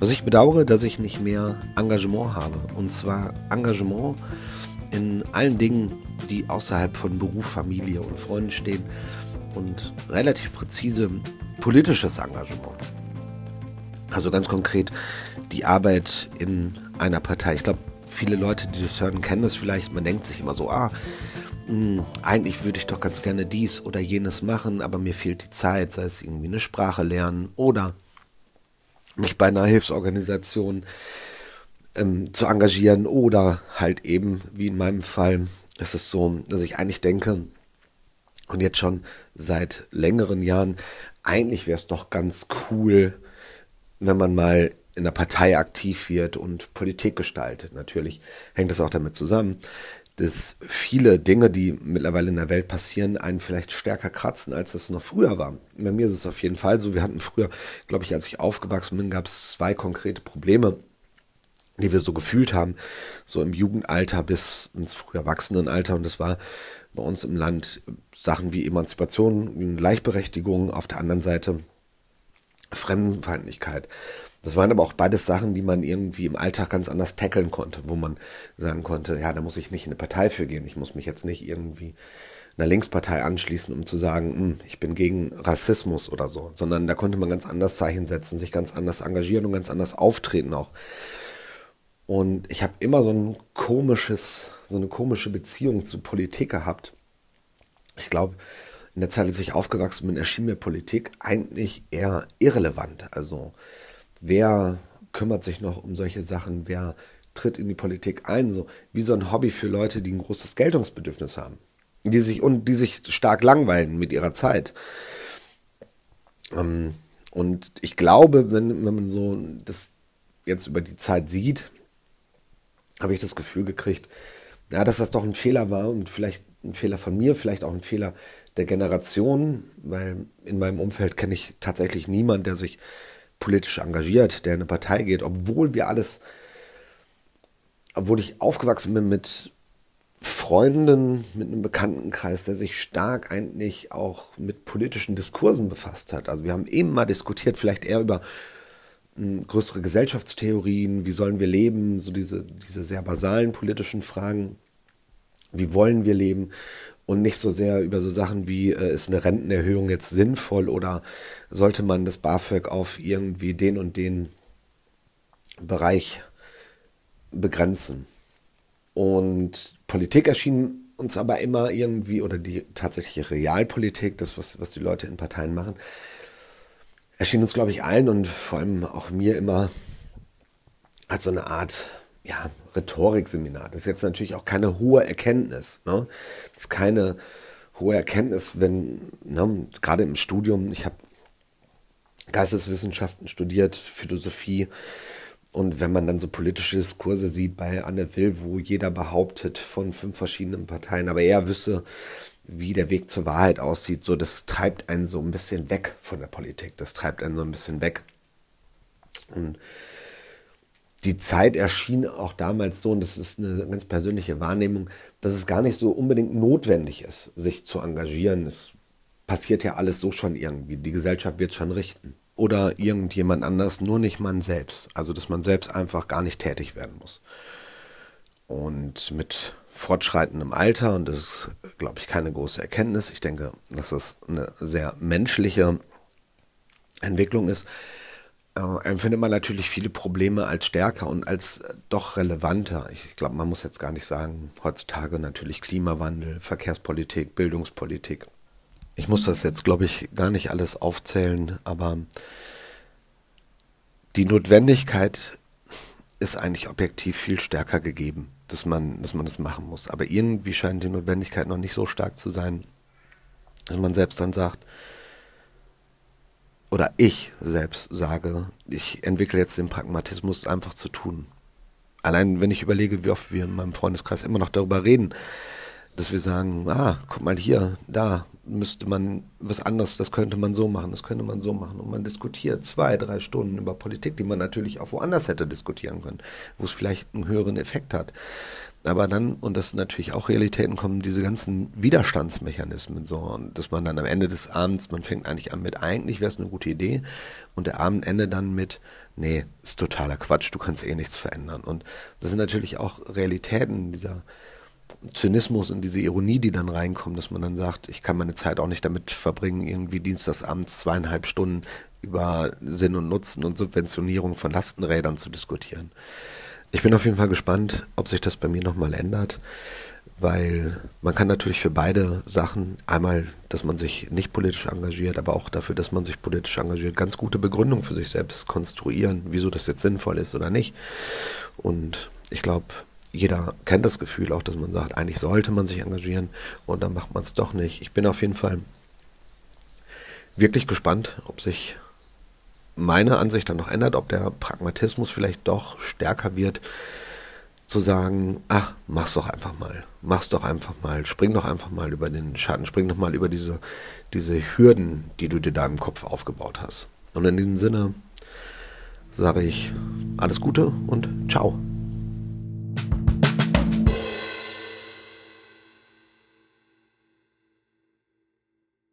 Was ich bedauere, dass ich nicht mehr Engagement habe. Und zwar Engagement in allen Dingen, die außerhalb von Beruf, Familie und Freunden stehen und relativ präzise politisches Engagement. Also ganz konkret die Arbeit in einer Partei. Ich glaube, viele Leute, die das hören, kennen das vielleicht. Man denkt sich immer so, ah, mh, hm, eigentlich würde ich doch ganz gerne dies oder jenes machen, aber mir fehlt die Zeit, sei es irgendwie eine Sprache lernen oder mich bei einer Hilfsorganisation ähm, zu engagieren oder halt eben, wie in meinem Fall, ist es so, dass ich eigentlich denke, und jetzt schon seit längeren Jahren, eigentlich wäre es doch ganz cool, wenn man mal in der Partei aktiv wird und Politik gestaltet. Natürlich hängt das auch damit zusammen, dass viele Dinge, die mittlerweile in der Welt passieren, einen vielleicht stärker kratzen, als es noch früher war. Bei mir ist es auf jeden Fall so. Wir hatten früher, glaube ich, als ich aufgewachsen bin, gab es zwei konkrete Probleme, die wir so gefühlt haben, so im Jugendalter bis ins frühe Erwachsenenalter. Und das war bei uns im Land Sachen wie Emanzipation, Gleichberechtigung, auf der anderen Seite Fremdenfeindlichkeit. Das waren aber auch beides Sachen, die man irgendwie im Alltag ganz anders tackeln konnte, wo man sagen konnte, ja, da muss ich nicht in eine Partei für gehen. Ich muss mich jetzt nicht irgendwie einer Linkspartei anschließen, um zu sagen, hm, ich bin gegen Rassismus oder so, sondern da konnte man ganz anders Zeichen setzen, sich ganz anders engagieren und ganz anders auftreten auch. Und ich habe immer so ein komisches, so eine komische Beziehung zu Politik gehabt. Ich glaube, in der Zeit, als ich aufgewachsen bin, erschien mir Politik eigentlich eher irrelevant. Also wer kümmert sich noch um solche Sachen, wer tritt in die Politik ein, so wie so ein Hobby für Leute, die ein großes Geltungsbedürfnis haben, die sich und die sich stark langweilen mit ihrer Zeit. Ähm, und ich glaube, wenn, wenn man so das jetzt über die Zeit sieht, habe ich das Gefühl gekriegt, ja, dass das doch ein Fehler war und vielleicht ein Fehler von mir, vielleicht auch ein Fehler der Generation, weil in meinem Umfeld kenne ich tatsächlich niemanden, der sich politisch engagiert, der in eine Partei geht, obwohl wir alles, obwohl ich aufgewachsen bin mit Freunden, mit einem Bekanntenkreis, der sich stark eigentlich auch mit politischen Diskursen befasst hat. Also wir haben eben mal diskutiert, vielleicht eher über hm, größere Gesellschaftstheorien, wie sollen wir leben, so diese, diese sehr basalen politischen Fragen, wie wollen wir leben und nicht so sehr über so Sachen wie, äh, ist eine Rentenerhöhung jetzt sinnvoll oder sollte man das BAföG auf irgendwie den und den Bereich begrenzen. Und Politik erschien uns aber immer irgendwie, oder die tatsächliche Realpolitik, das, was, was die Leute in Parteien machen, erschien uns, glaube ich, allen und vor allem auch mir immer als so eine Art ja, Rhetorikseminar. Das ist jetzt natürlich auch keine hohe Erkenntnis. Ne? Das ist keine hohe Erkenntnis, wenn, ne, gerade im Studium, ich habe Geisteswissenschaften studiert, Philosophie. Und wenn man dann so politische Diskurse sieht bei Anne Will, wo jeder behauptet von fünf verschiedenen Parteien, aber er wüsste, wie der Weg zur Wahrheit aussieht, so das treibt einen so ein bisschen weg von der Politik. Das treibt einen so ein bisschen weg. Und die Zeit erschien auch damals so, und das ist eine ganz persönliche Wahrnehmung, dass es gar nicht so unbedingt notwendig ist, sich zu engagieren. Es passiert ja alles so schon irgendwie. Die Gesellschaft wird schon richten. Oder irgendjemand anders, nur nicht man selbst. Also, dass man selbst einfach gar nicht tätig werden muss. Und mit fortschreitendem Alter, und das ist, glaube ich, keine große Erkenntnis, ich denke, dass das eine sehr menschliche Entwicklung ist, äh, empfindet man natürlich viele Probleme als stärker und als äh, doch relevanter. Ich glaube, man muss jetzt gar nicht sagen, heutzutage natürlich Klimawandel, Verkehrspolitik, Bildungspolitik. Ich muss das jetzt, glaube ich, gar nicht alles aufzählen, aber die Notwendigkeit ist eigentlich objektiv viel stärker gegeben, dass man, dass man das machen muss. Aber irgendwie scheint die Notwendigkeit noch nicht so stark zu sein, dass man selbst dann sagt, oder ich selbst sage, ich entwickle jetzt den Pragmatismus einfach zu tun. Allein wenn ich überlege, wie oft wir in meinem Freundeskreis immer noch darüber reden, dass wir sagen, ah, guck mal hier, da müsste man was anderes, das könnte man so machen, das könnte man so machen. Und man diskutiert zwei, drei Stunden über Politik, die man natürlich auch woanders hätte diskutieren können, wo es vielleicht einen höheren Effekt hat. Aber dann, und das sind natürlich auch Realitäten, kommen diese ganzen Widerstandsmechanismen so, und dass man dann am Ende des Abends, man fängt eigentlich an mit, eigentlich wäre es eine gute Idee, und der Abend endet dann mit, nee, ist totaler Quatsch, du kannst eh nichts verändern. Und das sind natürlich auch Realitäten dieser Zynismus und diese Ironie, die dann reinkommt, dass man dann sagt, ich kann meine Zeit auch nicht damit verbringen, irgendwie dienstagsabends zweieinhalb Stunden über Sinn und Nutzen und Subventionierung von Lastenrädern zu diskutieren. Ich bin auf jeden Fall gespannt, ob sich das bei mir nochmal ändert, weil man kann natürlich für beide Sachen, einmal, dass man sich nicht politisch engagiert, aber auch dafür, dass man sich politisch engagiert, ganz gute Begründungen für sich selbst konstruieren, wieso das jetzt sinnvoll ist oder nicht. Und ich glaube, jeder kennt das Gefühl auch, dass man sagt, eigentlich sollte man sich engagieren und dann macht man es doch nicht. Ich bin auf jeden Fall wirklich gespannt, ob sich meine Ansicht dann noch ändert, ob der Pragmatismus vielleicht doch stärker wird, zu sagen, ach, mach's doch einfach mal, mach's doch einfach mal, spring doch einfach mal über den Schatten, spring doch mal über diese, diese Hürden, die du dir da im Kopf aufgebaut hast. Und in diesem Sinne sage ich alles Gute und ciao.